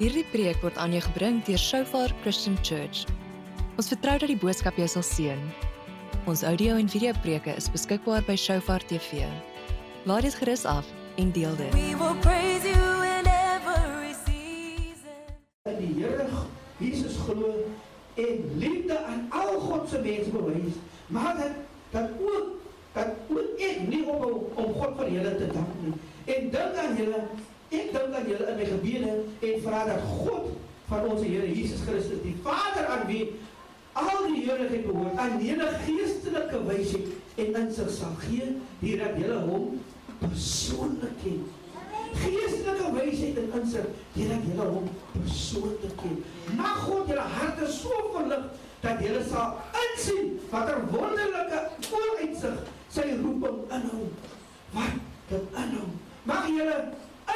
Hierdie preek word aan jou gebring deur Shofar Christian Church. Ons vertrou dat die boodskap jou sal seën. Ons audio en video preke is beskikbaar by Shofar TV. Laat dit gerus af en deel dit. We will praise you in every season. in die Here Jesus glo en liefde aan al God se mense bewys, maar dat dat ook dat ook ek nie ophou om God vir julle te dank nie. En dink aan julle, ek dink aan julle in my gebede en vra dat God van ons Here Jesus Christus, die Vader aan wie al die heerlikheid behoort, aan julle geestelike wysheid en insig sal gee, deurdat julle hom persoonlik ken geestelike wysheid en insig deurdat julle hom persoonlik ken. Mag God julle harte so verlig dat julle sal insien watter wonderlike vooruitsig sy roeping inhou. Wat dit inhou. Mag julle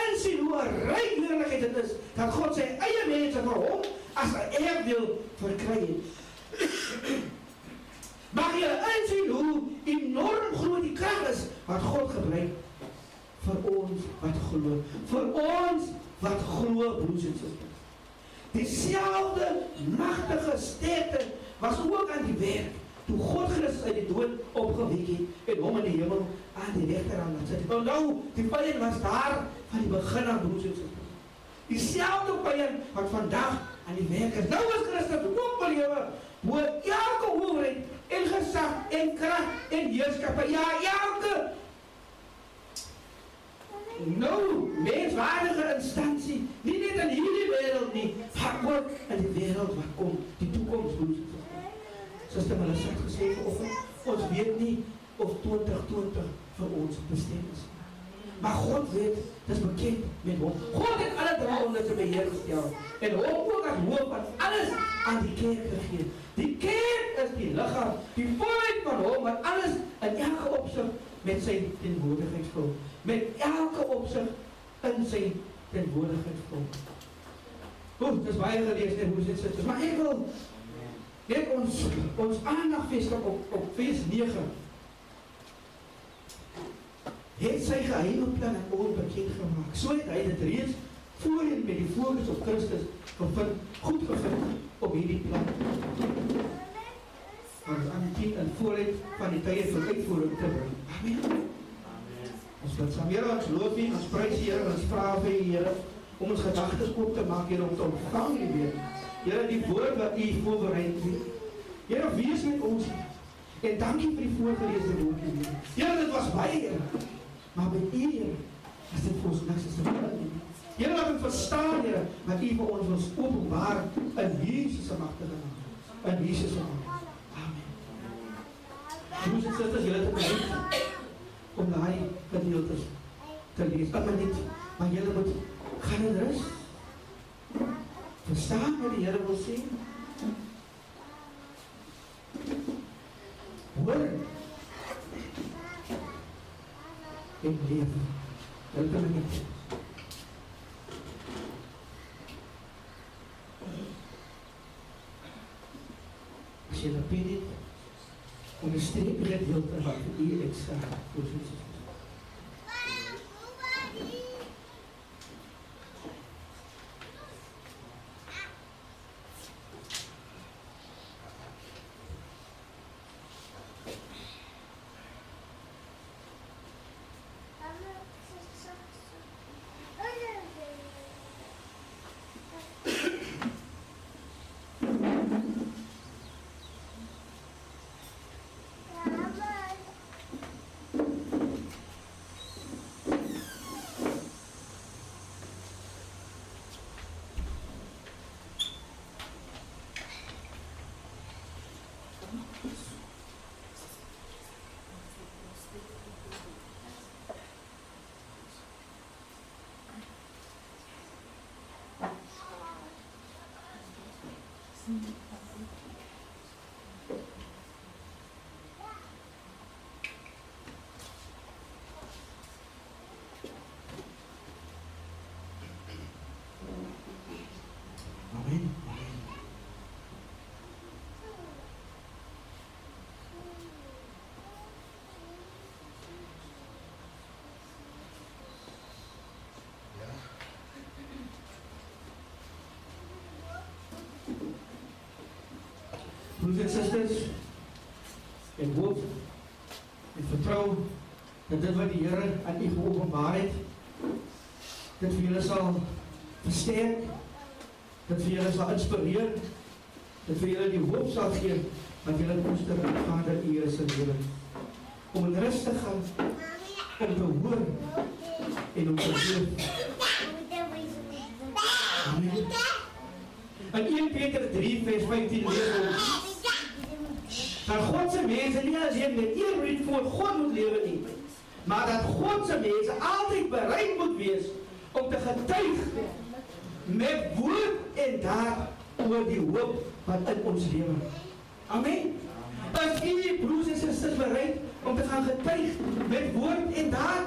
insien hoe ryk heerlikheid dit is dat God sy eie mense vir hom as 'n erfdeel verkry het. Mag julle insien hoe enorm groot die krag is wat God gebruik vir ons wat glo. Vir ons wat glo broers en susters. Dieselfde magtige sterkte was ook aan die werk toe God Christus uit die dood opgewek het en hom in die hemel aan die regterhand laat sit. Onthou, die vyand was daar van die begin af broers en susters. Dieselfde vyand wat vandag aan die werk is. Nou is Christus ook belewe bo elke oorheid en gesag en krag en heerskappy. Ja, elke nou menswaardige instansie, nie net in hierdie wêreld nie, maar ook in die wêreld wat kom, die toekoms broers en susters. Suster Melissa het gesê vanoggend, ons weet nie of 2020 vir ons bestem is. Maar God weet, dis bekend met hom. God het alle dinge onder sy beheer gestel en hom ook as hoof van alles aan die kerk gegee. Die kerk is die liggaam, die volheid van hom wat alles in elke opsig met sy teenwoordigheid vul. Met elke opsig in sy teenwoordigheid vul. Goed, dis baie gelees en hoe dit sit. Maar ek wil net ons ons aandag vestig op op vers 9 het sy geheime plan aan ons bekend gemaak. So het hy dit reeds voorheen met die fokus op Christus gevind, goed gevind op hierdie plan. Ons aan die en vooruit van die tye van uitvoering te bring. Amen. Ons bid saam, Here, ons loof U, ons prys U, Here, ons vra vir U, Here, om ons gedagtes oop te maak, Here, om te ontvang U weer. Here, die woord wat U voorberei het. Here, wees met ons. En dankie vir die voorgeleesde woord, Here. Dit was baie, Here. Maar met U, Here, is dit vir ons niks as te doen. Here, laat ons verstaan, Here, wat U vir ons wil openbaar in Jesus se magtige naam. In Jesus se naam. Amen. Broers en susters, julle het geniet om daai gedeeltes te lees. Maar net, maar julle moet gaan in rus. Verstaan wat die Here wil sê? Hoor. En leef. Julle kan nie. As jy dit bid, onderstreep dit gedeelte wat u ek sê vir Jesus. Broers en susters, ek hoop en vertrou dat dit wat die Here aan u geopenbaar het, dit vir julle sal versterk, dit vir julle sal inspireer, dit vir julle die hoop sal gee wat julle koester in Vader u Here se lewe. Om in rus te gaan, om te hoor en om te leef. Amen. In 1 Peter 3 vers 15 lees ons dat God se mense nie alleen met eerbied voor God moet lewe nie, maar dat God se mense altyd bereid moet wees om te getuig met woord en daad oor die hoop wat in ons lewe. Amen. As u broers en susters bereid om te gaan getuig met woord en daad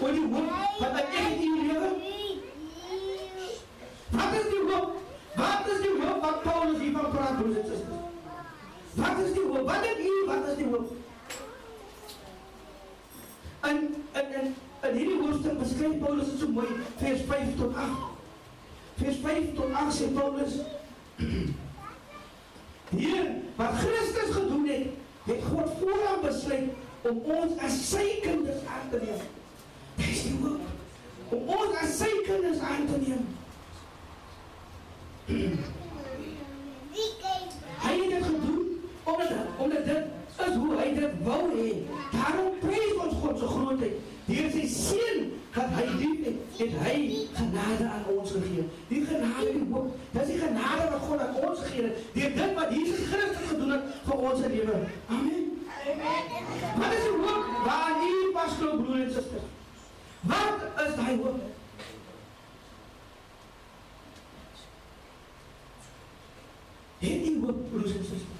oor die hoop wat in u lewe. Wat is die hoop? Wat is die hoop wat Paulus hiervan praat broers en susters? Wat is die hoop? Wat het u? Wat is die hoop? En en en in hierdie hoofstuk beskryf Paulus dit so mooi vers 5 tot 8. Vers 5 tot 8 sê Paulus Hier wat Christus gedoen het, het God vooraan besluit om ons as sy kinders aan te neem. Dis die hoop. Om ons as sy kinders aan te neem. Hy het dit gedoen omdat dit is hoe hy dit wou hê. Daarom prys ons God se grootheid. Deur sy seun wat hy lief het, het hy genade aan ons gegee. Die genade die hoop, dis die genade wat God aan ons gegee het deur dit wat Jesus Christus gedoen het vir ons lewe. Amen. Wat is die hoop waaraan u pas glo broer en suster? Wat is daai hoop? Het u hoop broers en susters?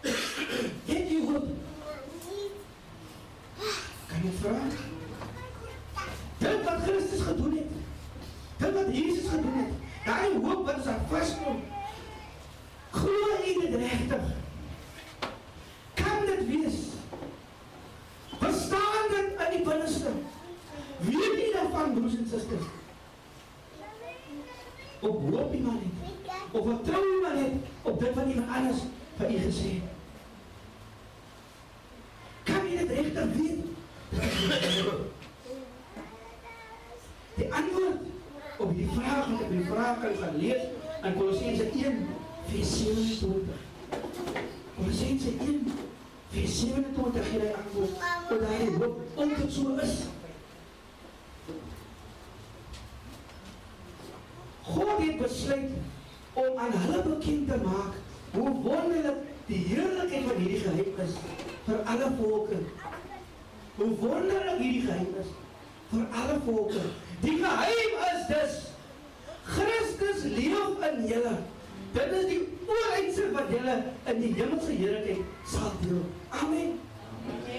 Het u hoop? Kan jy vra? Dit wat Christus gedoen het. Dit wat Jesus gedoen het. Daai hoop wat ons aan vaskom. Glo u dit regtig? Kan dit wees? Verstaan dit in die binneste? Weet u daarvan broers en susters? Op hoop iemand net. Of vertrou iemand net op dit wat iemand anders vir u gesê. Kan jy dit regtig weet? Die antwoord op die vraag wat ek die vraag kan gaan lees in Kolossense 1 vers 27. Kolossense 1 vers 27 gee hy antwoord oor daai hoop om dit so is. God het besluit om aan hulle bekend te maak hoe wonderlik die heerlikheid van hierdie geheim is vir alle volke. Hoe wonderlik hierdie geheim is vir alle volke. Die geheim is dus Christus leef in julle. Dit is die ooruitse wat julle in die hemelse heerlikheid sal deel. Amen.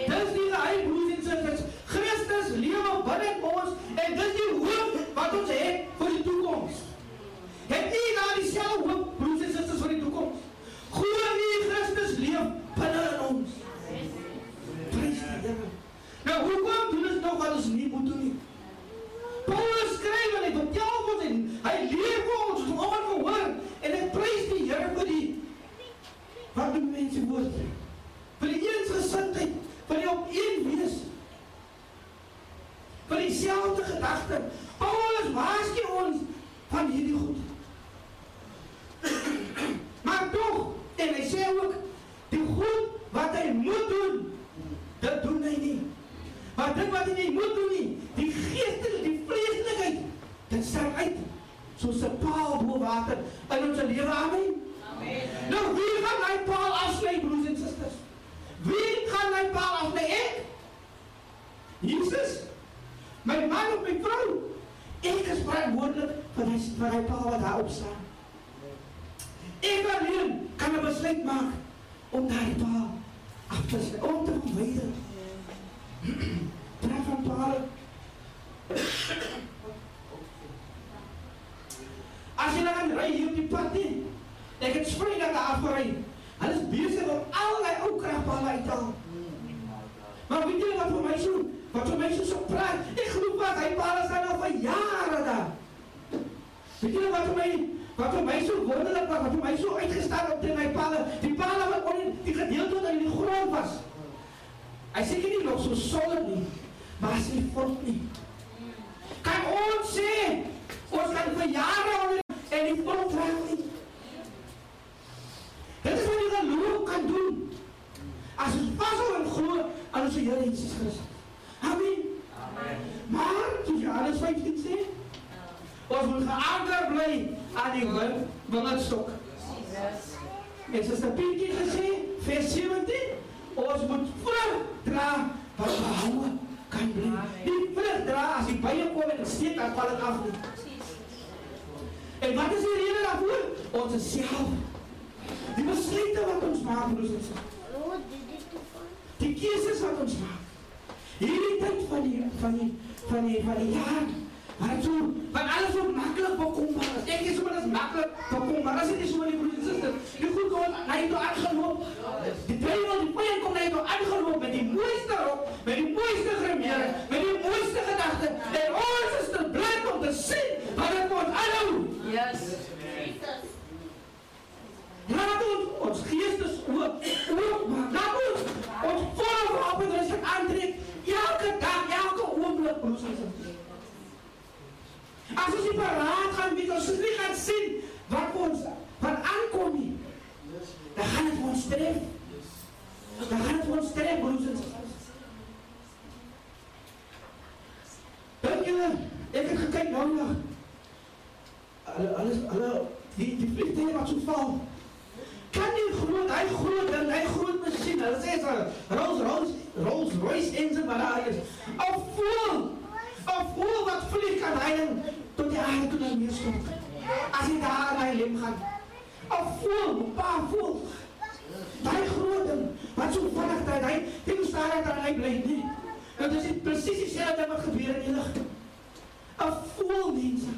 Dis die geheim broers en susters. Christus lewe binne ons en dis die hoop wat ons het vir die toekoms. Het u na dieselfde hoop broers en susters vir die toekoms? Glo u Christus leef binne in ons? Prys die Here. Nou hoekom doen ons nog wat ons nie moet doen nie? Paulus skryf hy vertel ons en hy leer vir ons om almal te hoor en hy prys die Here vir die wat doen mense woord vir die eensgesindheid vir die op een wees vir dieselfde gedagte Paulus waarsku ons van hierdie goed maar tog en hy sê ook die goed wat hy moet doen dit doen hy nie maar dit wat hy nie moet doen nie die geestelike die vleeslikheid dit staan uit soos 'n paal bo water in ons lewe amen amen nou wie gaan my paal afsny broers en susters wie gaan my paal afsny ek Jesus my man of my vrou ek is verantwoordelik vir die vir die paal wat daar op staan ek alleen kan 'n besluit maak om daai paal af te sny om te verwyder Tref van paal As jy dan ry hier op die pad nie, ek het spring dat daar afgery. Hulle is besig om al my ou kragpale uit te haal. Maar weet jy wat vir my so, wat vir my so so praat? Ek glo wat hy paal staan al vir jare daar. Weet jy wat vir my Wat vir my so wonderlik was, wat vir my so uitgestaan op teen my palle, die palle wat onder die gedeelte wat in die grond was. Hy sê nie nog so solid nie, maar as nie voort nie. Kan ons sê ons kan vir jare onder en die voort raak nie. Dit is wat die geloof kan doen. As ons vashou en glo aan ons Here Jesus Christus. Amen. Maar, soos Johannes 15 sê, ons moet geanker bly aan die wing, wingerdstok. En soos die Pietjie gesê, vers 17, ons moet vrug dra wat behoue kan bly. Die vrug dra as die bye kom en steek, val dit af. En wat is die rede daarvoor? Ons is self. Die besluite wat ons maak, en susters. Die keuses wat ons maak. Hierdie tyd van die van die van die van die jaar Maar so, van alles so maklik bekombaar. is. Ek is sommer as maklik bekombaar. As dit is so in die broers en susters. Die goed kom na jy toe aangeloop. Die duiwel, die vyand kom na jy toe aangeloop met die mooiste rok, met die mooiste gremere, met die mooiste gedagte. En ons is te bly om te sien wat dit moet aanhou. Yes. Laat ons ons geestes oop, oop maak. Laat ons ons volle wapenrusting aantrek. Elke dag, elke oomblik, broers en susters. As ons nie paraat gaan as ons nie gaan sien wat ons wat aankom nie, dan gaan dit ons tref. Dan gaan dit ons tref, broers en susters. Julle, ek het gekyk nou na hulle alles hulle die die vliegtuie wat so val. Kan nie groot, hy groot ding, hy groot masjien. Hulle sê so Rolls Rolls Rolls Royce engine maar daar is. Of voel of voel wat vlieg kan hy ding tot die aarde toe dan neerstort. As hy daar aan hy lem gaan. Of voel, pa voel. Daai groot ding wat so vinnig dat hy teen staan aan hy bly nie. Dit is nie presies dieselfde wat gebeur in die lug. 'n Voel mense.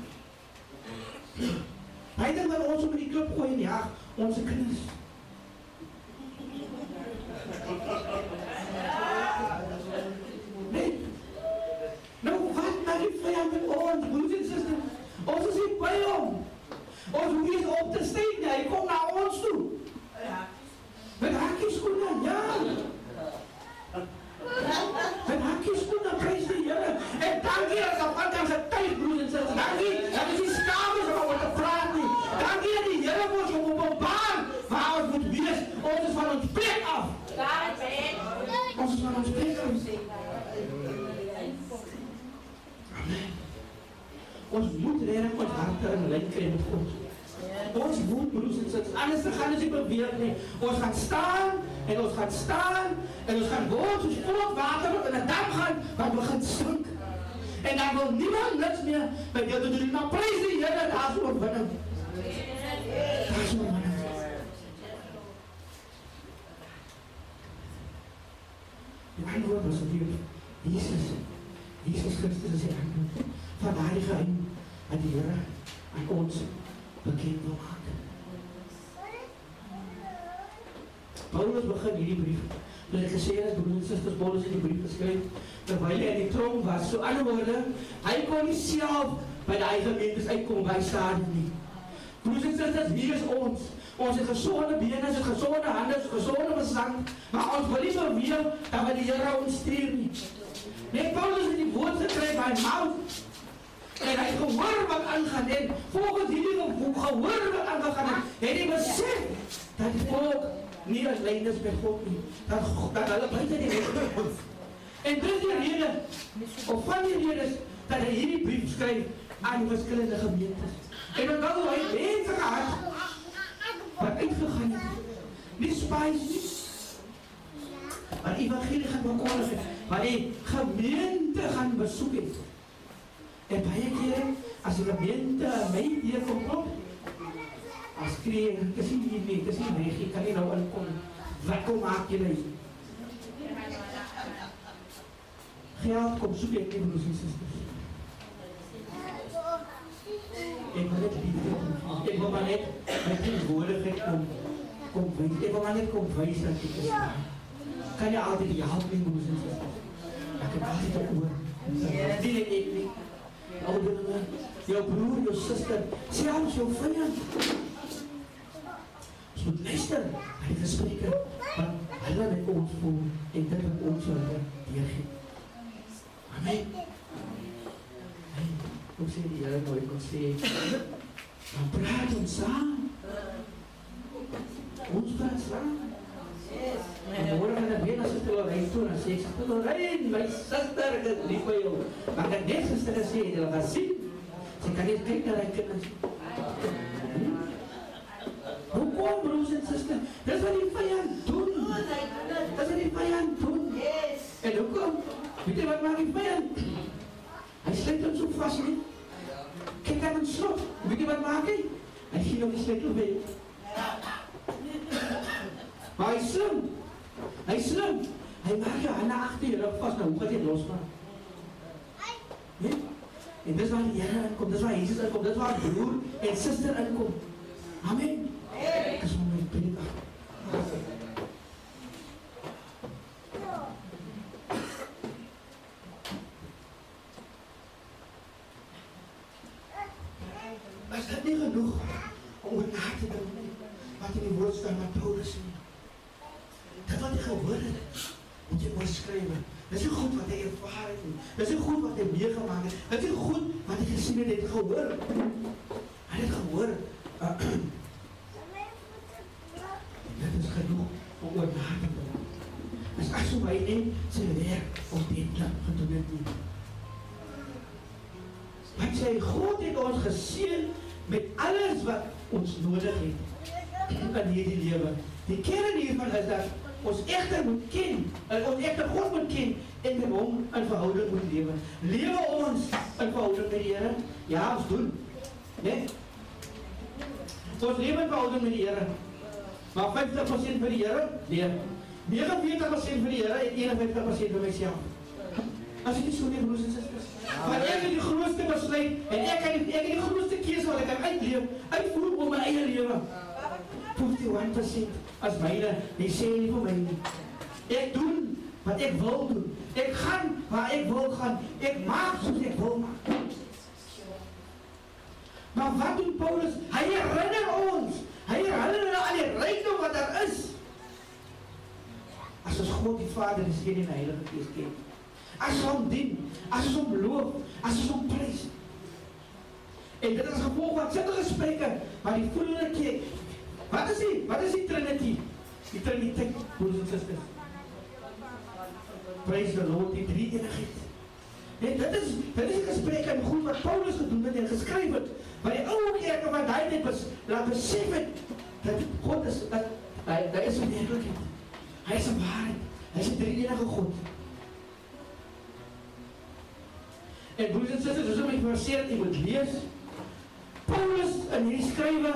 Hy dink dat ons op die klip gooi en jag ons kinders. Nee. Nou wat maak die vyand met ons, broers en susters? Ons is nie by hom. Ons hoef nie op te steek nie, hy kom na ons toe. Ja. Met hakkies skoene, ja. Met hakkies skoene, prys die Here. En dankie as op van se tyd, broers en susters. Dankie. Dat is nie skaam is om te praat nie. Dankie dat die Here ons op op 'n baan waar ons moet wees. Ons is van ons plek af. Ons is van ons plek af. Ons moet regtig ons harte in lyn kry met God. Ons moet broers en susters, anders gaan ons nie beweeg nie. Ons gaan staan en ons gaan staan en ons gaan word soos vol water wat in 'n dam gaan wat begin sink. En dan wil niemand niks meer met jou te doen. Maar prys die Here daar so oorwinning. Daar is oorwinning. Die antwoord was natuurlijk Jesus. Jesus Christus is die antwoord. Van daardie geheim aan die Here aan ons bekend wil maak. Paulus begin hierdie brief. Toe hy gesê het broers en susters Paulus het die brief geskryf terwyl hy in die tronk was. So ander woorde, hy kon nie self by daai gemeentes uitkom by staan nie. Broers en susters, hier is ons. Ons het gesonde bene, ons het gesonde hande, ons het gesonde verstand, maar ons wil nie beweeg dat wat die Here ons stuur nie. Net Paulus het die woord gekry by mouth en hy gehoor wat aangaan en volgens hierdie ge- gehoor wat aangaan het, het hy besef dat die volk nie as leiders by God nie, dat, dat hulle buite die wet is. En dis die rede, of van die redes, dat hy hierdie brief skryf aan die verskillende gemeentes. En onthou hy het mense gehad wat uitgegaan het. Nie spies nie. Maar evangelie gaan bekondig het, maar die gemeente gaan besoek het. En baie kere, as die gemeente my hier kom op, as kree, ek is nie nie, ek is nie weg, ek kan nie nou inkom. Wat kom maak julle hier? Geld kom soek ek nie, broers en susters. Ek wil net liefde doen. Ek wil maar net my teenwoordigheid kom kom wys. Ek wil maar net kom wys dat ek is daar. Kan jy altyd die help nie broers en susters? Ek het altyd 'n oor. Yes. Wie ek nie. Ouderlinge, jou broer, jou suster, selfs jou vyand. Ons moet luister na die gesprekke wat hulle met ons voel en dit wat ons vir hulle deurgee. Amen. Hoe sê die Here nooit kon sê, dan praat ons saam. Ons praat saam. En môre gaan ek weer na Suster Lorraine toe en sê ek Suster Lorraine, my suster, ek is lief vir jou. Maar ek het net gister gesê jy gaan sien. Sy kan net kyk na haar kinders. Hoe kom broers en susters? Dis wat die vyand doen. Dis wat die vyand doen. Yes. En hoekom? Weet jy wat maak die vyand? Hy sluit ons so vas nie. Kyk aan ons slot. Weet jy wat maak hy? Hy gee hom die sleutel weg. Maar hy is slim. Hy is slim. Hy maak jou hande agter jou rug vas, nou hoe gaan jy losmaak? Nee? En dis waar die Here inkom, dis waar Jesus inkom, dis waar broer en suster inkom. Amen. Ek is hom net predik. Maar is dit nie genoeg om oor na te dink nie, wat in die woord staan van Paulus nie? Dit wat jy gehoor het, moet jy mooi skryf. Dis nie goed wat hy ervaar het nie. Dis nie goed wat hy meegemaak het. Dis nie goed wat hy gesien het, 40% vir die Here? Nee. 49% vir die Here en 51% vir myself. As dit so nie broers en susters. Maar ek het die grootste besluit en ek het ek het die grootste keuse wat ek kan uitleef, uitvoer op my eie lewe. 51% as myne, hy sê nie vir my nie. Ek doen wat ek wil doen. Ek gaan waar ek wil gaan. Ek maak soos ek wil maak. Maar wat doen Paulus? Hy herinner ons Herinner hulle aan die rykdom wat daar is. As ons God die Vader, die Seun en die Heilige Gees ken. As ons hom dien, as ons hom loof, as ons hom prys. En dit is gevolg van sitte gesprekke, maar die volgende keer Wat is die wat is die Trinity? Die Triniteit, broers en susters. Praise the Lord, die drie eenigheid. En dit is dit is 'n gesprek en goed wat Paulus gedoen het en geskryf het. Maar die ou kerke wat hy net was, laat besef het dat God is dat hy daar is 'n werklikheid. Hy is 'n waarheid. Hy is 'n drie enige God. En broers en susters, dis om ek verseker jy moet lees. Paulus in hierdie skrywe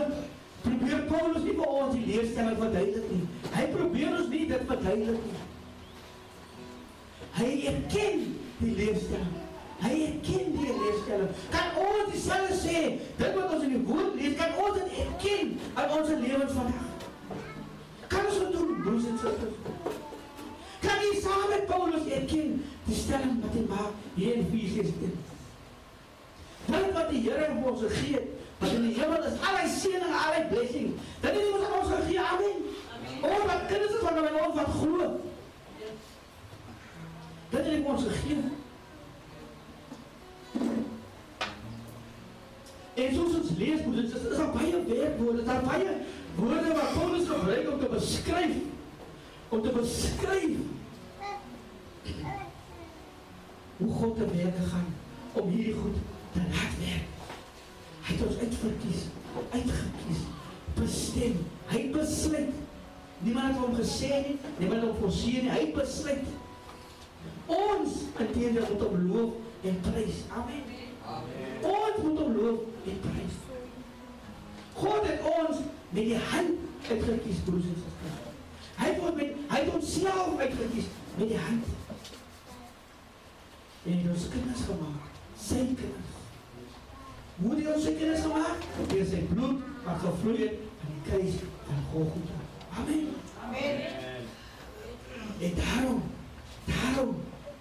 probeer Paulus nie vir ons die leerstelling verduidelik nie. Hy probeer ons nie dit verduidelik nie. Hy erken die leerstelling. Hy erken die leerstelling. Kan ons dieselfde sê, dit wat ons in die woord lees, kan ons dit erken in ons lewens vandag? Kan ons dit doen, broers en susters? Kan jy saam met Paulus erken die stelling wat hy maak hier in Efesiërs 1? Dit wat die Here vir ons gegee het, wat in die hemel is, al hy seëning, al hy blessing. Dit het ons ons gegee. Amen. Ons wat kinders is van hom en ons wat glo. Dit het ons gegee. En soos ons lees, moet dit is daar baie werkwoorde, daar baie woorde wat Paulus gebruik om te beskryf om te beskryf hoe God te werk gegaan om hierdie goed te laat werk. Hy het ons uitverkies, uitgekies, bestem. Hy het besluit. Niemand het hom gesê nie, niemand het hom forceer nie. Hy het besluit. Ons inteendeel moet hom loof en prys. Amen. Amen. Ons moet hom loof en prys. God het ons met die hand uitgekies, broers en susters. Hy het ons met hy het homself uitgekies met die hand. En hy het ons kinders gemaak, sy kinders. Hoe het hy ons sy kinders gemaak? Deur sy bloed wat gevloei het aan die kruis van Golgotha. Amen. Amen. En daarom, daarom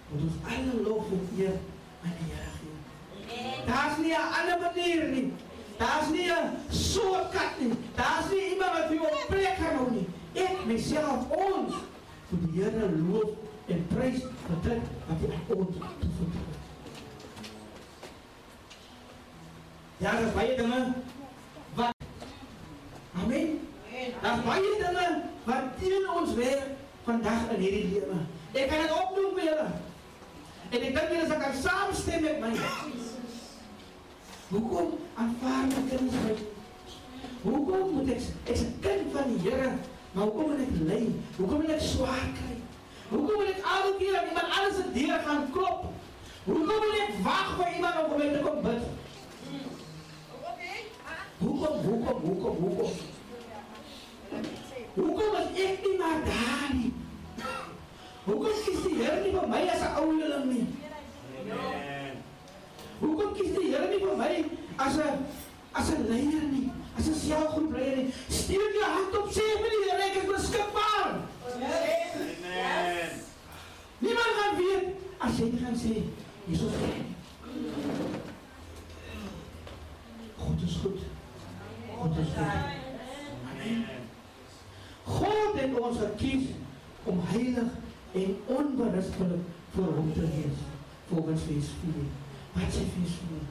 moet ons alle lof en eer aan die Here Daarom nie 'n ander manier nie. Daar's nie 'n shortcut nie. Daar's nie iemand wat vir jou op plek kan hou nie. Ek myself ons moet die Here loof en prys vir dit wat hy aan ons toevoeg. Ja, daar's baie dinge wat Amen. Daar's baie dinge wat teen ons werk vandag in hierdie lewe. Ek kan dit opnoem vir julle. En ek dink julle sal kan saamstem met my. Hoekom aanvaar my kinders my? Hoekom moet ek ek's 'n kind van die Here, maar hoekom moet ek ly? Hoekom moet ek swaar kry? Hoekom moet ek elke keer aan iemand anders se deur gaan klop? Hoekom moet ek wag vir iemand om vir my te kom bid? Hoekom, hoekom, hoekom, hoekom? Hoekom is ek nie maar daar nie? Hoekom kies die Here nie vir my as 'n ouderling nie? Hoekom kies die Here nie vir my as 'n as 'n leier nie? As 'n selfgroep leier nie? Steek jou hand op sê vir die Here ek is beskikbaar. Niemand gaan weet as jy nie gaan sê Jesus. God is goed. God is goed. God het ons gekies om heilig en onberispelik voor hom te wees. Volgens vers 4. Wat sê vers 4?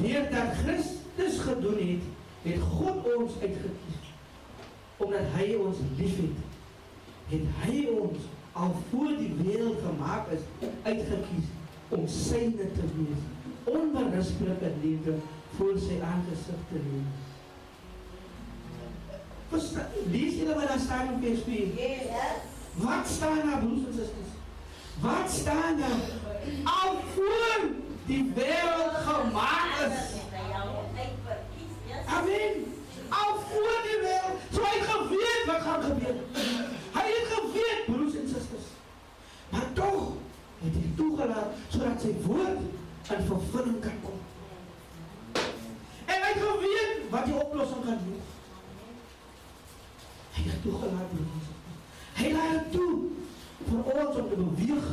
Deurdat Christus gedoen het, het God ons uitgekies. Omdat hy ons liefhet, het hy ons al voor die wêreld gemaak is uitgekies om syne te wees. Onberispelike liefde voor sy aangesig te leef. Verstaan, lees julle wat daar staan in vers 4? Wat staan daar broers en susters? Wat staan daar? Al voor die wêreld gemaak is. Amen. Al voor die wêreld, so hy het geweet wat gaan gebeur. Hy het geweet broers en susters. Maar tog het hy toegelaat sodat sy woord in vervulling kan kom. En het geweet wat die oplossing gaan wees. Hy het toegelaat broers en susters. Hy laat dit toe vir ons om te beweeg.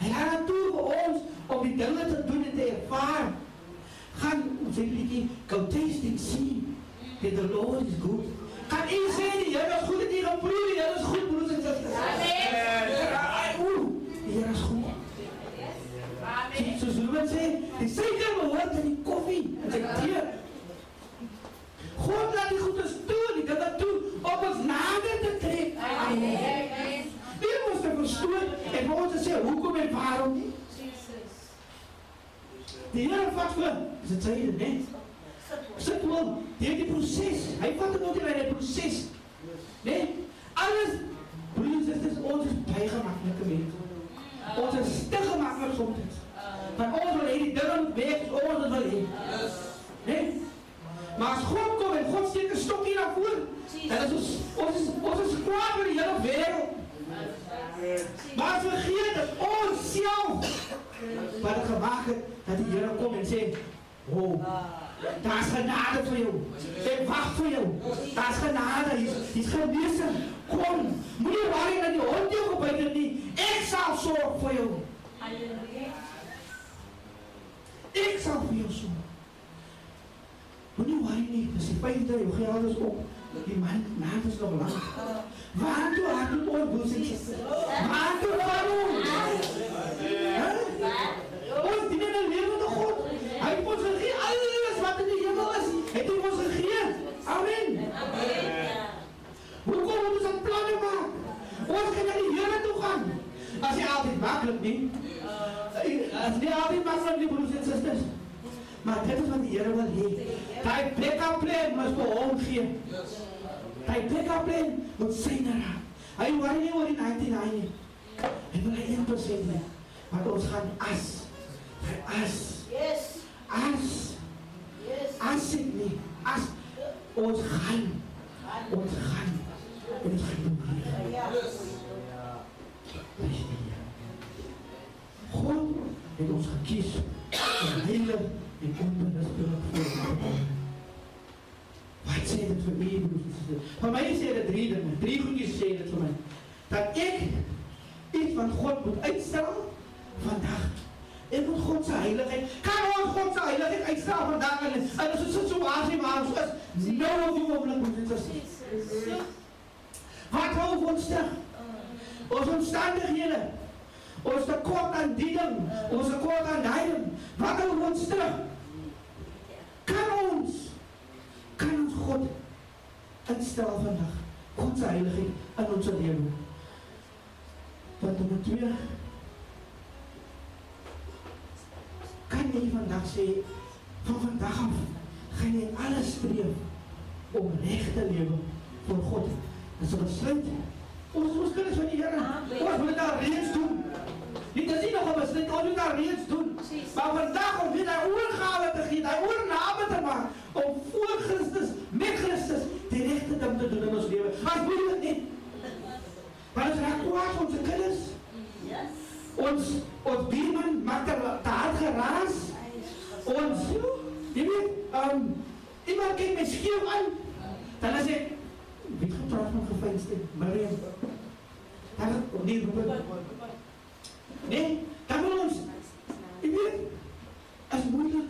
Hy laat dit toe vir ons om die dinge te doen en te ervaar. Gaan ons sê liedjie, go taste and see that the Lord is good. Kan u sê die Here is goed en die geproe, die Here is goed broers en susters. Amen. Oeh, die Here is goed. Amen. Soos Ruben sê, die suiker behoort aan die koffie en sy tee. God laat die goedes toe, die dinge toe om ons nader te trek. Amen. Nie om ons te verstoor en vir ons te sê hoekom en waarom nie. Die Here vat vir, is dit sy net? Sit wel, deur die proses. Hy vat hom net in die proses. Nee? Alles broers en susters, ons is baie gemaklike mense. Ons is te gemaklik soms. Maar ons wil hê die dinge moet wees soos ons dit wil hê. Nee? Maar as God kom en God steek 'n stokkie na voor, dan is ons ons is ons is kwaad vir die hele wêreld. Maar vergeet dat ons self wat gemaak het dat die Here kom en sê, "Oh, daar's genade vir jou. Ek wag vir jou. Daar's genade. Hier's genesing. Kom. Moenie worry dat die hond jou gebyt het nie. Ek sal sorg vir jou. Ek sal vir jou sorg. Moenie worry nie. Dis die dat jou geld is op. Die man maand is nog lank. Waar toe het jy ooit boos en sê? Waar toe gaan ons? Dien in 'n lewende God. Hy het ons gegee alles wat in die hemel is. Het hy ons gegee. Amen. Hoekom moet ons 'n planne maak? Ons kan na die Here toe gaan. As jy altyd maklik nie. As jy altyd maklik nie broers en susters. Maar dit is wat die Here wil hê. Daai backup plan moet vir hom gee. Daai backup plan moet syne raak. Hy worry nie oor die 99 nie. Hy wil hy 1% hê. Maar ons gaan as. As. As. As ek nie. As ons gaan. Ons gaan. Ons gaan Here. God het ons gekies om heilig en onberispelijk voor te komen. Wat sê dit vir my? Vir my sê dit drie dinge. Drie goedjies sê dit vir my. Dat ek iets van God moet uitstel vandag. En moet God se heiligheid. Kan ons God se heiligheid uitstraal vandag in ons situasie waar ons is? Nou op die oomblik moet dit is. Wat hou ons terug? Ons omstandighede. Ons tekort aan diening, ons tekort aan leiding. Wat hou ons terug? Kan ons kan ons God instel vandag? God se heiligheid in ons lewe. Wat nommer 2 kan jy vandag sê van vandag af gaan jy alles streef om reg te lewe vir God. Dis 'n besluit. Ons ons kinders van die Here. Ons moet daar reeds doen. Dit is nie nog 'n besluit, ons moet daar reeds doen. Maar vandag om weer daai oorgawe te gee, daai oorname te maak om voor Christus, met Christus die regte ding te doen in ons lewe. As moet dit nie. Maar as raak kwaad ons kinders. Ons ons buurman maak er te hard geraas. Ons jy weet, ehm um, iemand kyk my skieu aan. Dan as ek weet gepraat van gefeinste Mariam. Daar nee, Ruben. Nee, dan wil ons jy weet as moeilik.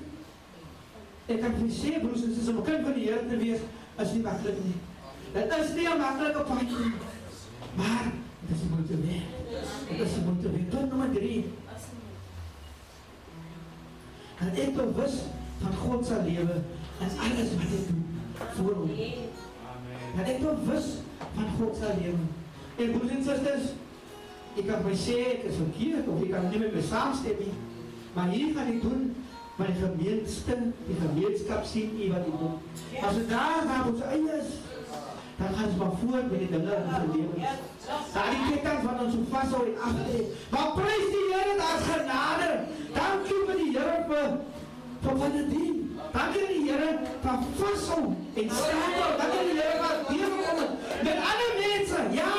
Ek kan vir sê broers en susters om kind van die Here te wees is nie maklik nie. Dit is nie 'n maklike pad nie. Maar dit is moeite werd. Dit is moeite werd. Punt nommer 3. Dat ek bewus van God se lewe en alles wat hy doen vir hom. Dat ek bewus van God se lewe. En broers en susters, ek kan my sê ek is verkeerd of ek kan nie met my saamstem nie. Maar hier gaan ek doen wat die gemeenskap, die gemeenskap sien nie wat ek doen. As dit daar waar ons eie is, dan gaan ons maar voort met die dinge in ons lewe. Daar die ketting van ons so vashou en agter. Maar prys die Here daar's genade. Dankie vir die Here vir vir wat dit doen. Dankie die Here vir vashou en staan. Dankie die Here vir deur kom met ander mense. Ja.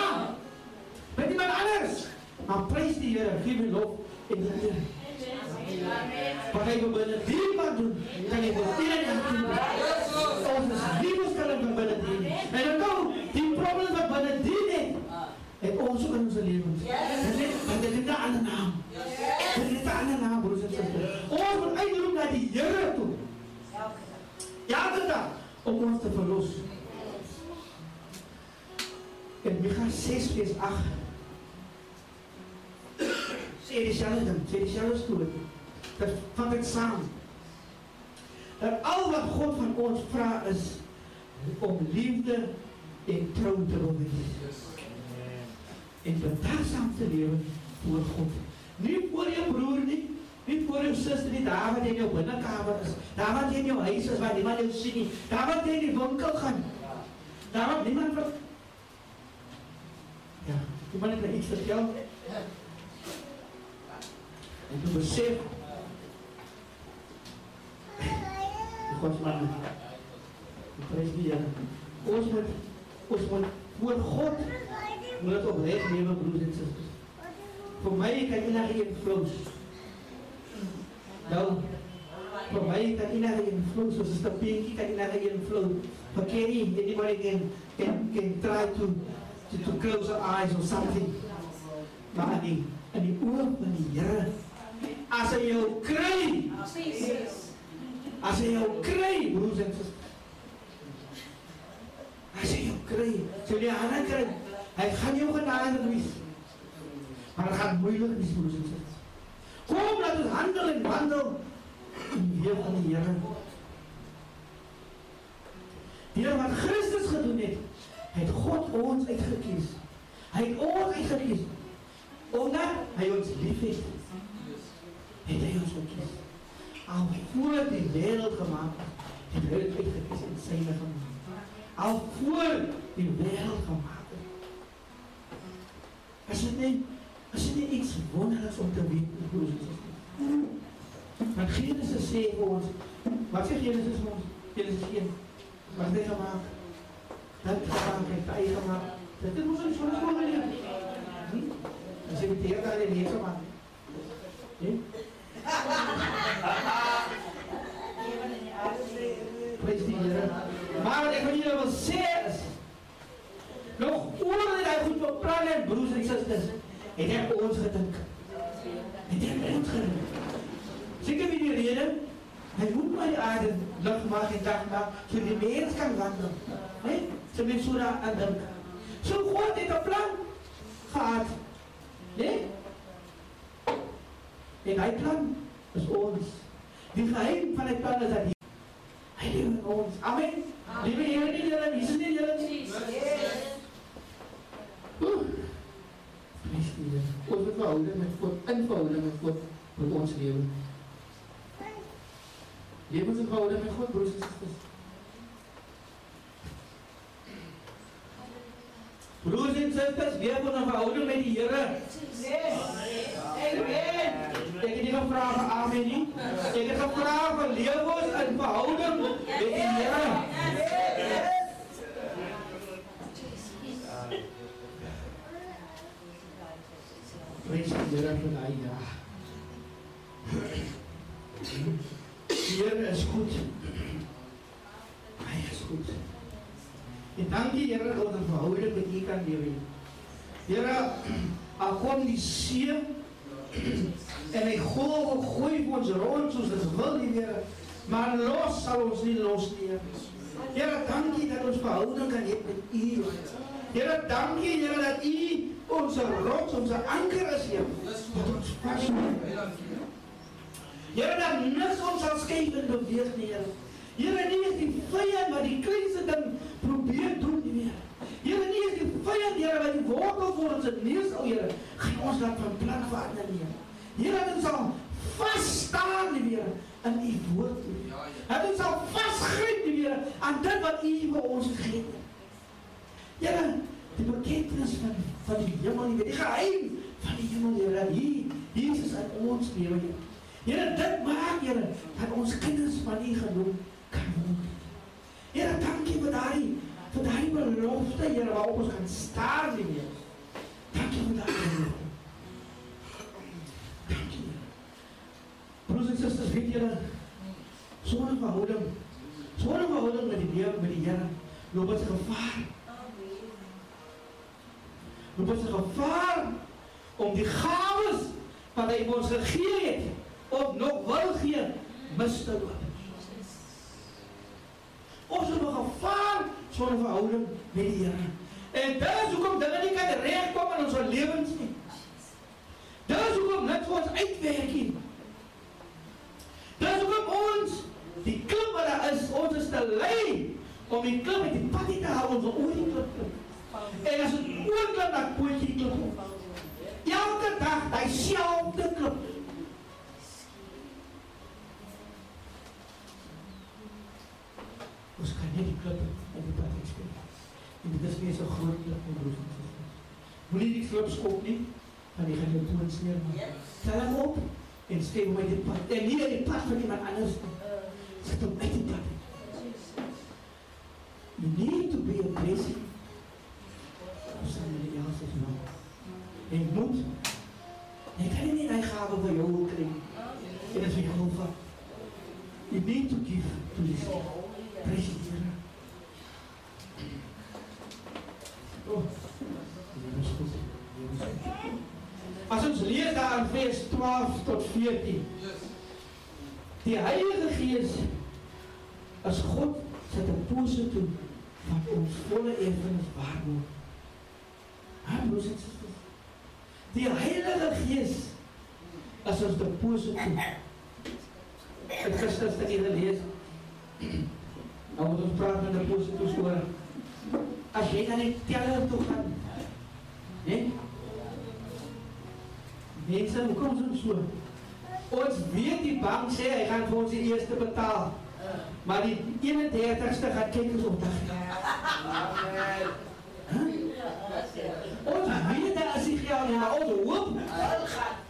Met iemand anders. Maar prys die Here, gee hom lof en eer. Wat hy binne die wat doen, kan jy vir een doen. Ons is liefes kan ek binne die. En dan kom die probleme wat binne die het. En ons ook in ons lewens. Dit is dit is 'n ander Elke dag om ons te verlos. En Micha 6 vers 8 sê dieselfde ding, sê dieselfde storie. Dit vat dit saam. Dat al wat God van ons vra is om liefde en trou te wees. En bedaagsaam te lewe voor God. Nie voor jou broer nie, nie voor jou suster nie, daar wat jy in jou binnekamer is, daar wat jy in jou huis is waar niemand jou sien nie, daar wat jy in die winkel gaan. Daar wat niemand wat Ja, jy moet net iets vertel. En toen besef Gods man Prijs die Heer Ons moet Ons moet voor God Moet het oprecht nemen broers en sisters Voor mij kan enige Nou Voor mij kan enige invloed Soos een stapiekie kan enige invloed But can he, anybody can, can, can try to, to, to close their eyes or something Maar in die, in die oor van die Heere As hy jou kry As hy jou kry, broers en susters. As hy jou kry, sê jy aan kry. Hy gaan jou genade wees. Maar dit gaan moeilik wees, broers en susters. Kom laat ons handel en wandel in die weë van die Here. Deur wat Christus gedoen het, het God ons uitgekies. Hy het ons uitgekies omdat hy ons liefhet. Het hy ons gekies al voor die wêreld gemaak het, het hy uitgekies en syne gemaak. Al voor die wêreld gemaak het. As dit nie as dit nie iets wonderliks om te weet hoe dit is. Want Genesis sê vir ons, wat sê Genesis vir ons? Genesis 1. Wat het hy gemaak? Dat gemaak het hy gemaak. Dit is ons so so geleer. As jy dit hier daar in hier gemaak. Nee? Prys die Here. Maar wat ek van julle wil sê is nog oor dit hy goed beplan en broers en susters, het hy ons gedink. Het hy ons gedink. rede, hy moet maar die aarde lig maak en dag maak, so die mens kan wandel. Né? So mens so daar aan dink. So God het 'n plan gehad. Né? En hy plan is ons. Die geheim van die plan is dat hy hy leef in ons. Amen. Liewe Here, nie julle, Jesus nie julle. Oeh. Die Here. Ons moet verhouding met God, in verhouding met God met ons lewe. Lewens in verhouding met God, broers en susters. Broers en susters, leef in 'n verhouding met die Here. Amen. Ek het nie gevra vir amen nie. Ek het gevra vir lewe in verhouding met die Here. Die Here vir daai ja. Die Here is goed. Hy is goed. En dankie Here dat ons verhouding met U kan lewe. Here, al kom die see en hy golwe gooi ons rond soos dit wil nie Here, maar los sal ons nie los nie. Here, dankie dat ons verhouding kan hê met U. Here, dankie Here dat U ons rots, ons anker is Here. Dat ons vas Here, dat niks ons sal skei en beweeg nie Here. Here, nie is die vyand wat die kleinste ding probeer doen nie meer. Here, nie is die vyand Here wat die wortel vir ons neus al Here. Gaan ons dat van plan verander nie. Here, dat ons sal vas staan nie meer in U woord nie. Dat ons sal vasgryp nie meer aan dit wat U vir ons gegee het. Here, die bekentenis van van die hemel, nie, die geheim van die hemel, Here, dat hier Jesus in ons lewe. Here. Here, dit maak Here dat ons kinders van U genoem kan word. Here, dankie vir daai vir daai belofte, Here, waarop ons kan staar nie meer. Dankie vir daai belofte. Dankie. Here. Broers en susters, weet julle, sonder verhouding, sonder verhouding met die Here, met die Here, loop ons gevaar. Loop ons gevaar om die gawes wat hy ons gegee het of nog wil gee, mis te loop. Ons het 'n gevaar sonder verhouding met die Here. En dit is hoekom dinge nie kan regkom in ons lewens nie. Dit is hoekom net vir ons uitwerk nie. Dit is hoekom ons die klip wat daar is, ons is te lui om die klip met die padie te hou ons oor die klip. klip. En as dit oorklim dan pootjie die klip op. Elke dag selfde klip. Ons kan nie die klip in die pad skep. En dit is nie so groot klip om broers en susters. Moenie die klip skop nie, want jy gaan toon sneer maak. Tel hom op en hom uit die pad. En nie in die pad van iemand anders. Sit hom uit die pad. You need to be a blessing of somebody else's life. En moet jy kan nie hy gawe vir jou wil kry. Dit is vir jou van. You need to give to this. Praise the Lord. Oh. Dit is goed. Dit is goed. As ons lees daar in vers 12 tot 14. Die Heilige Gees as God sit 'n positief wat ons volle erfenis waarborg. Ha, broers en susters. Die Heilige Gees as positief. Het gister stukkie gelees. Nou moet ons praat met die positief oor. As jy na die teller toe gaan, né? Mense, hoe kom ons so? Ons weet die bank sê hy gaan vir ons die eerste betaal. Maar die 31ste gaan kyk ons op dag. Ons weet daar is die geld maar ons hoop gaan.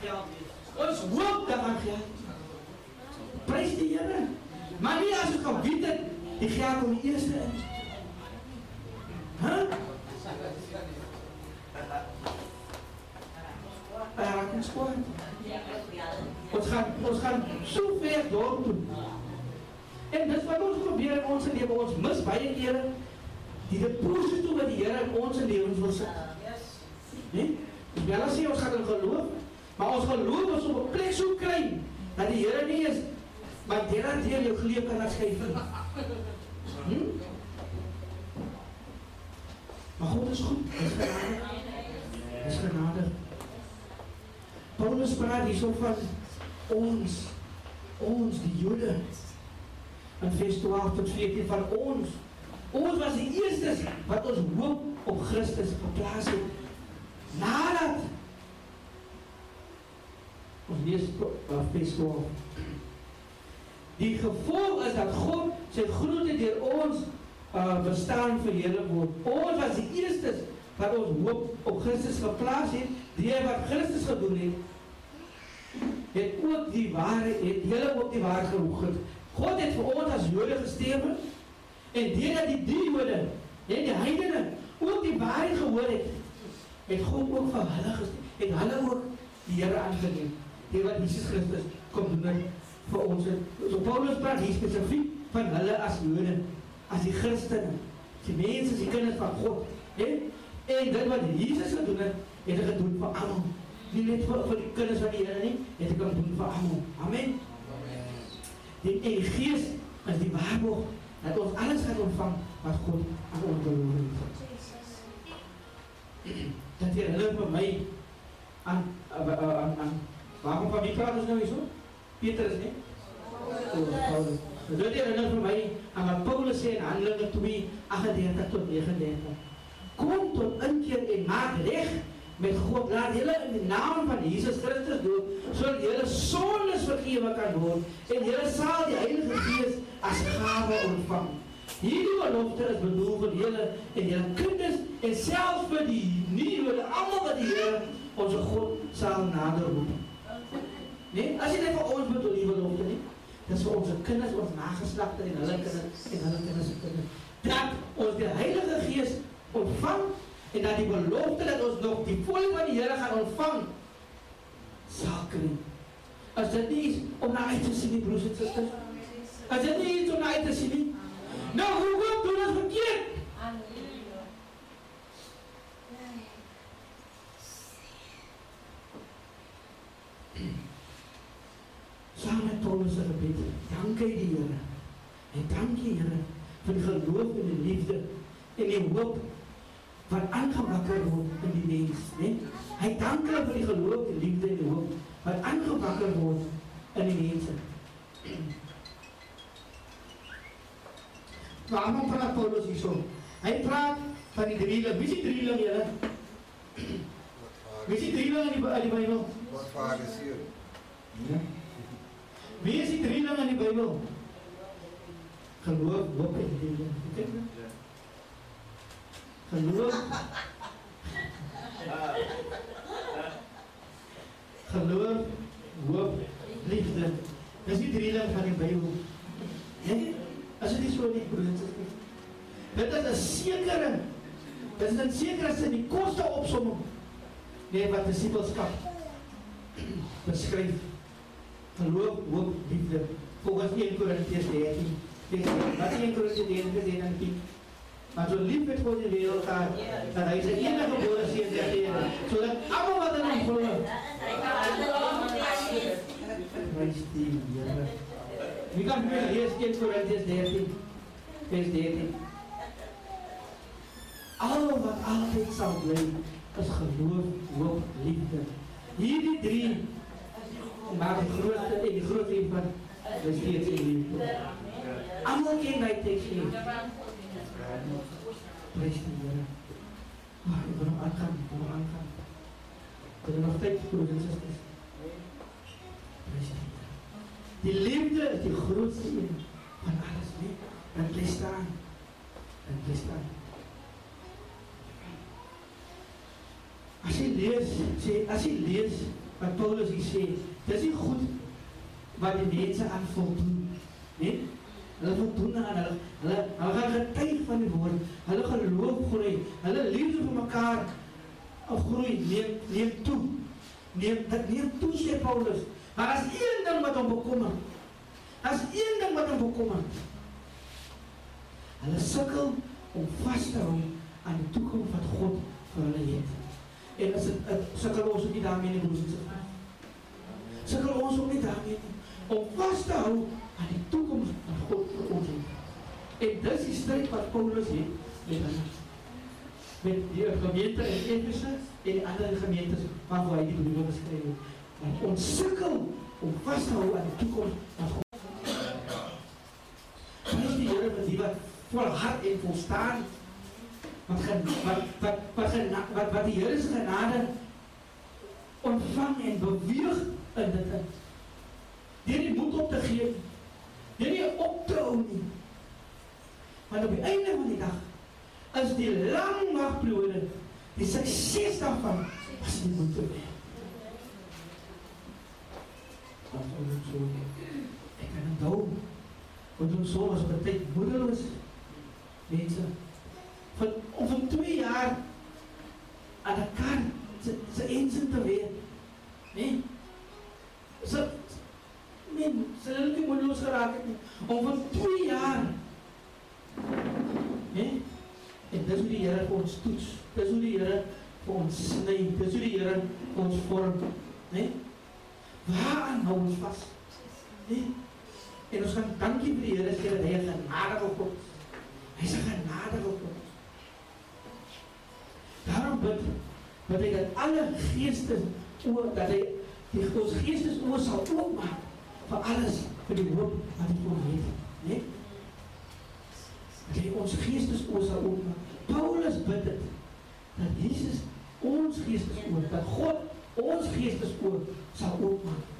Ons hoop daar gaan geld. Prys die Here. Maar nie as ek geweet het die geld kom die eerste in. Hæ? Ja, ek spoor. Ons gaan ons gaan so ver dorp toe. En dis wat ons probeer in ons lewe. Ons mis baie kere die deposito wat die Here in ons lewens wil sit. Nee? Wel as jy ons gaan in geloof, Maar ons geloof ons op 'n plek sou kry dat die Here nie is maar dit dat jy jou geleef kan afskryf nie. Hm? Maar God is goed. Is genade. Is genade. Paulus praat hierso van ons ons die Jode in vers 12 tot 14 van ons ons was die eerstes wat ons hoop op Christus geplaas het nadat lees uh, vers 12 die gevolg is dat God sy groete deur ons uh, bestaan verheerlik word ons was die eerstes wat ons hoop op Christus geplaas het die wat Christus gedoen het het ook die ware het hele ook die ware gehoor. God het vir ons as Jode gesterwe en deurdat die die Jode en die heidene ook die ware gehoor het, het God ook vir hulle gesterwe. Het hulle ook die Here aangeneem. Die wat Jesus Christus kom doen het vir ons. So Paulus praat hier spesifiek van hulle as Jode, as die Christene, die mense, die kinders van God, hè? En dit wat Jesus gedoen het, het hy gedoen vir almal nie net vir, vir die kinders van die Here nie, het ek kan doen vir almal. Amen. Die en die Gees is die waarborg dat ons alles gaan ontvang wat God aan ons beloof het. Dat jy hulle vir my aan aan aan wie praat ons nou hierso? Petrus nie? Paulus. Dit is hulle vir my aan wat Paulus sê in Handelinge 2 38 tot 39. Kom tot inkeer en maak reg met God laat julle in die naam van Jesus Christus doen sodat julle sondes vergewe kan word en julle sal die Heilige Gees as gawe ontvang. Hierdie belofte is bedoel vir julle en julle kinders en selfs vir die nie-Jode almal wat die Here ons God sal nader roep. Nee, as jy net vir ons bedoel die belofte nie, dis vir ons kinders, ons nageslagte en hulle kinders en hulle kinders se kinders. Dat ons die Heilige Gees ontvang en dat die belofte dat ons nog die volle van die Here gaan ontvang sal kry. As dit nie is om na uit te sien die broers en susters. As dit nie is om na uit te sien nie. Nou hoe wat doen ons verkeerd? Saam met Paulus se gebed, dankie die Here. En dankie Here vir die geloof en die liefde en die hoop wat aangewakker word in die mens, né? Hy dank hulle vir die geloof, die liefde en die hoop wat aangewakker word in die mense. Waarom praat Paulus hierso? Hy praat van die drieling. Wie is die drieling julle? Wie is die drieling in die, in die Bybel? Wat vaar is hier? Wie is die drieling in die Bybel? Geloof, hoop en liefde. Kyk nou. Geloof. Geloof, hoop, liefde. Dis die drieling van die Bybel. Nee? As dit so nie broers is. Dit is 'n sekere Dit is 'n sekere sin die koste opsomming. Nee, wat disipelskap beskryf. Geloof, hoop, liefde. Volgens 1 Korintiërs 13. Wat is 1 Korintiërs 13 en 10? Maar so lief het God die wêreld gehad dat hy sy enige gebore seun gegee het sodat almal wat in hom glo Prys die Here. Wie kan weer lees 1 Korintiërs 13 vers 13. Al wat altyd sal bly is geloof, hoop, liefde. Hierdie drie maak die grootste en die groot een van die steeds in liefde. Almal ken my teks nie. Prys die Here. Maar ek wil hom aangaan, ek wil hom aangaan. Dit is nog tyd vir ons susters. Prys die Here. Die liefde is die grootste een van alles, nee. Dat bly staan. Dat bly staan. As jy lees, sê as jy lees wat Paulus hier sê, dis nie goed wat die mense aan voldoen, nee? Hulle voldoen aan hulle hulle hulle gaan getuig van die woord. Hulle geloof groei. Hulle liefde vir mekaar groei, neem neem toe. Neem dit neem toe sê Paulus. Maar as een ding wat hom bekommer. As een ding wat hom bekommer. Hulle sukkel om vas te hou aan die toekoms wat God vir hulle het. En as dit sukkel ons ook nie daarmee nie, broers en susters. Sukkel ons ook nie daarmee nie om vas te hou aan die toekoms wat God vir ons het. En dis die stryd wat Paulus het met hulle. Met die gemeente in Efese en die ander gemeentes waarvoor hy die briewe geskryf het. Want ons sukkel om vas te hou aan die toekoms wat God Prys die Here vir die wat volhard en volstaan wat wat wat wat gena, wat wat die Here se genade ontvang en beweeg in dit in. Deur die moed op te gee. Deur nie op te hou nie. Want op die einde van die dag is die lang wagperiode die sukses daarvan was nie moed te wees. Wat ons so ek kan onthou want ons so was baie moedeloos mense van om van 2 jaar aan 'n kar se se ensin te wees. Nee. So nee, sy het nie moedeloos geraak het nie. Om van 2 jaar Nee? En dis hoe die Here vir ons toets. Dis hoe die Here ons sny. Dis hoe die Here ons vorm, né? Nee? Waaraan hou ons vas? Nee? En ons gaan dankie vir die Here sê dat hy 'n genadige God is. Hy's 'n genadige God. Daarom bid dat hy dat alle geestes oor dat hy die ons geestes oor sal oopmaak vir alles vir die hoop wat hy ons het, né? Nee? dat hy ons geestes oor sal oopmaak. Paulus bid dit dat Jesus ons geestes oor, dat God ons geestes oor sal oopmaak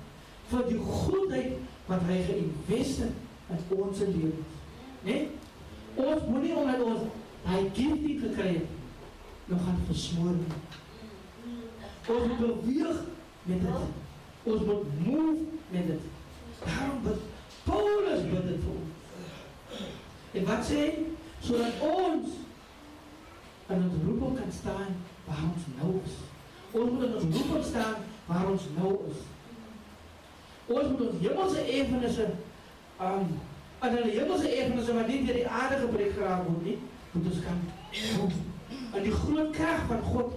vir die goedheid wat hy geïnvesteer in ons lewens. Né? Ons moenie omdat ons daai giftie gekry het nog gaan versmoor nie. Ons moet beweeg met dit. Ons moet move met dit. Daarom bid Paulus bid dit vir ons. En wat sê hy? Sodat ons in ons roeping kan staan waar ons nou is. Ons moet in ons roeping staan waar ons nou is. Ons moet ons hemelse erfenisse um en hulle hemelse erfenisse wat nie deur die aarde gebreek geraak word nie, moet ons kan doen. En die groot krag van God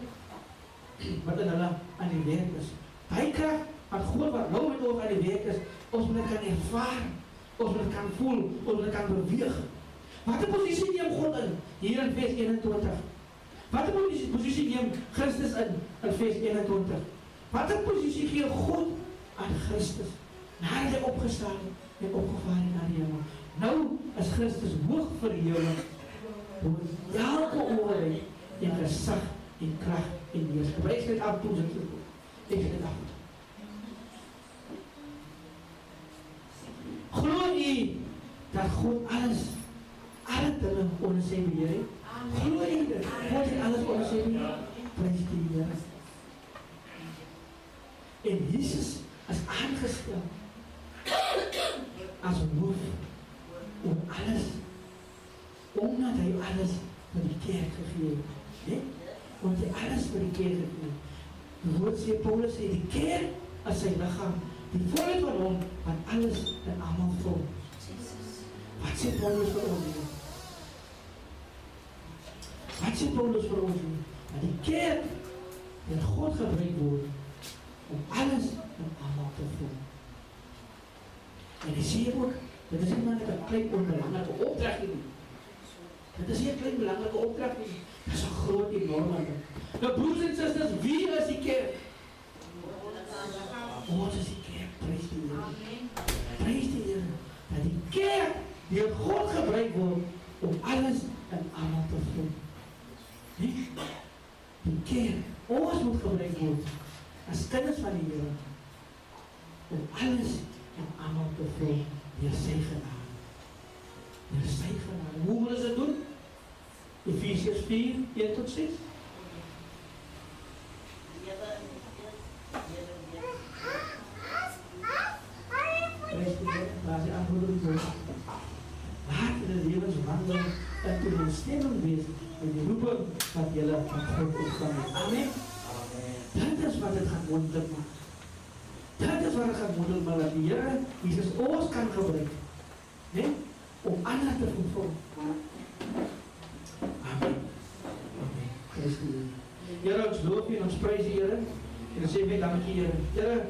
wat in hulle aan die werk is. Daai krag van God wat nou met ons aan die werk is, ons moet dit kan ervaar. Ons moet kan voel, ons moet kan beweeg. Watter posisie neem God in hier in vers 21? Watter posisie posisie neem Christus in in vers 21? Watter posisie gee God aan Christus nadat hy opgestaan het en opgevaar het na die hemel? Nou is Christus hoog verhewe bo elke oorheid en gesag en krag en heerskappy. Ek het af toe dit. Ek het af. Glo u dat God alles alle dinge onder sy beheer het? Dit? God het alles onder sy beheer. Prys die Here. En Jesus is aangestel as hoof oor alles omdat hy alles vir die kerk gegee het, né? Want hy alles vir die kerk gegee het. Die woord sê Paulus sê die kerk as sy liggaam, die volheid van hom wat alles en almal vorm. Wat sê Paulus vir ons? Wat sê Paulus vir ons hier? Dat die kerk deur God gebruik word om alles en almal te vorm. En hy sê ook, dit is nie net 'n klein onbelangrike opdrag nie. Dit is nie 'n klein belangrike opdrag nie. Dit is 'n groot enorme ding. Nou broers en susters, wie is die kerk? Ons is die kerk, prys die Here. Amen. Prys die Here. Dat die kerk deur God gebruik word om alles en almal te vorm. Nie? Die kerk, ons moet gebruik word as kinders van die Here om alles en almal te vorm deur sy genade. Deur sy genade. Hoe wil ons dit doen? Efesiërs 4, 1 tot 6. Prys die Here, daar is die antwoord op die woord. Laat met die roeping wat julle van God ontvang het. Amen. Dit is wat dit gaan moontlik maak. Dit is wat dit gaan moontlik maak dat die Here Jesus ons kan gebruik. Né? Om ander te vervul. Amen. Amen. Christus. Here ons loof U en ons prys U Here. En ons sê baie dankie Here. Here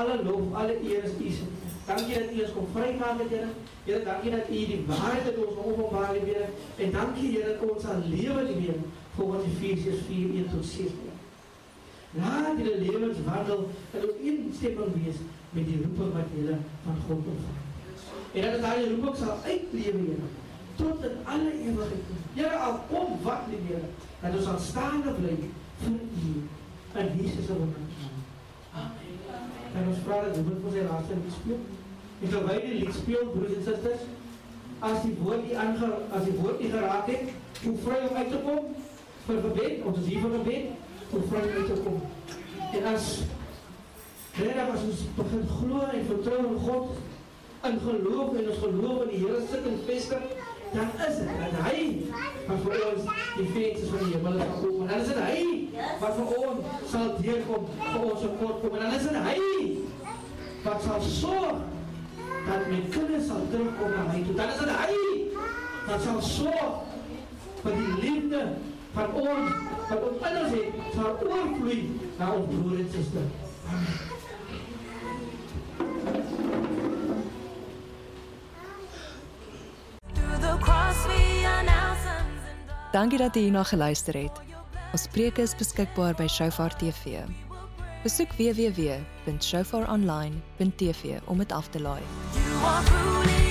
Alle lof, alle eer is U. Dankie dat U ons kom vrymaak het, Here. Here, dankie dat U die waarheid het ons openbaar het, Here. En dankie Here dat ons aan lewe lewe volgens Efesiërs 4:1 tot 6. Laat die lewenswandel in ooreenstemming wees met die roeping wat jy van God ontvang. En dat daai roeping sal uitlewe, Here, tot in alle ewigheid. Here, al kom wat nie meer, dat ons aanstaande bly vir U in Jesus se naam. Amen. En ons vra dat dit vir sy laaste lied speel. En terwyl die lied speel, broers en susters, as die woord nie aange as die woord nie geraak het, hoe vry om uit te kom vir gebed, ons is hier vir gebed, hoe vry om uit te kom. En as Reda as ons begin glo en vertrou in God, in geloof en ons geloof in die Here sit en vestig, dan is dit dat hy wat vir ons die vensters van die hemel sal open. Dan is dit hy wat vir ons sal deurkom, vir ons support kom. En dan is dit hy wat sal sorg dat my kinders sal terugkom na my toe. Dan is dit hy wat sal sorg vir die liefde van ons wat ons in ons het, sal oorvloei na ons broer en suster. Amen. Dankie dat jy hierna geluister het. Ons preke is beskikbaar by Shofar TV. Besoek www.shofaronline.tv om dit af te laai. You are truly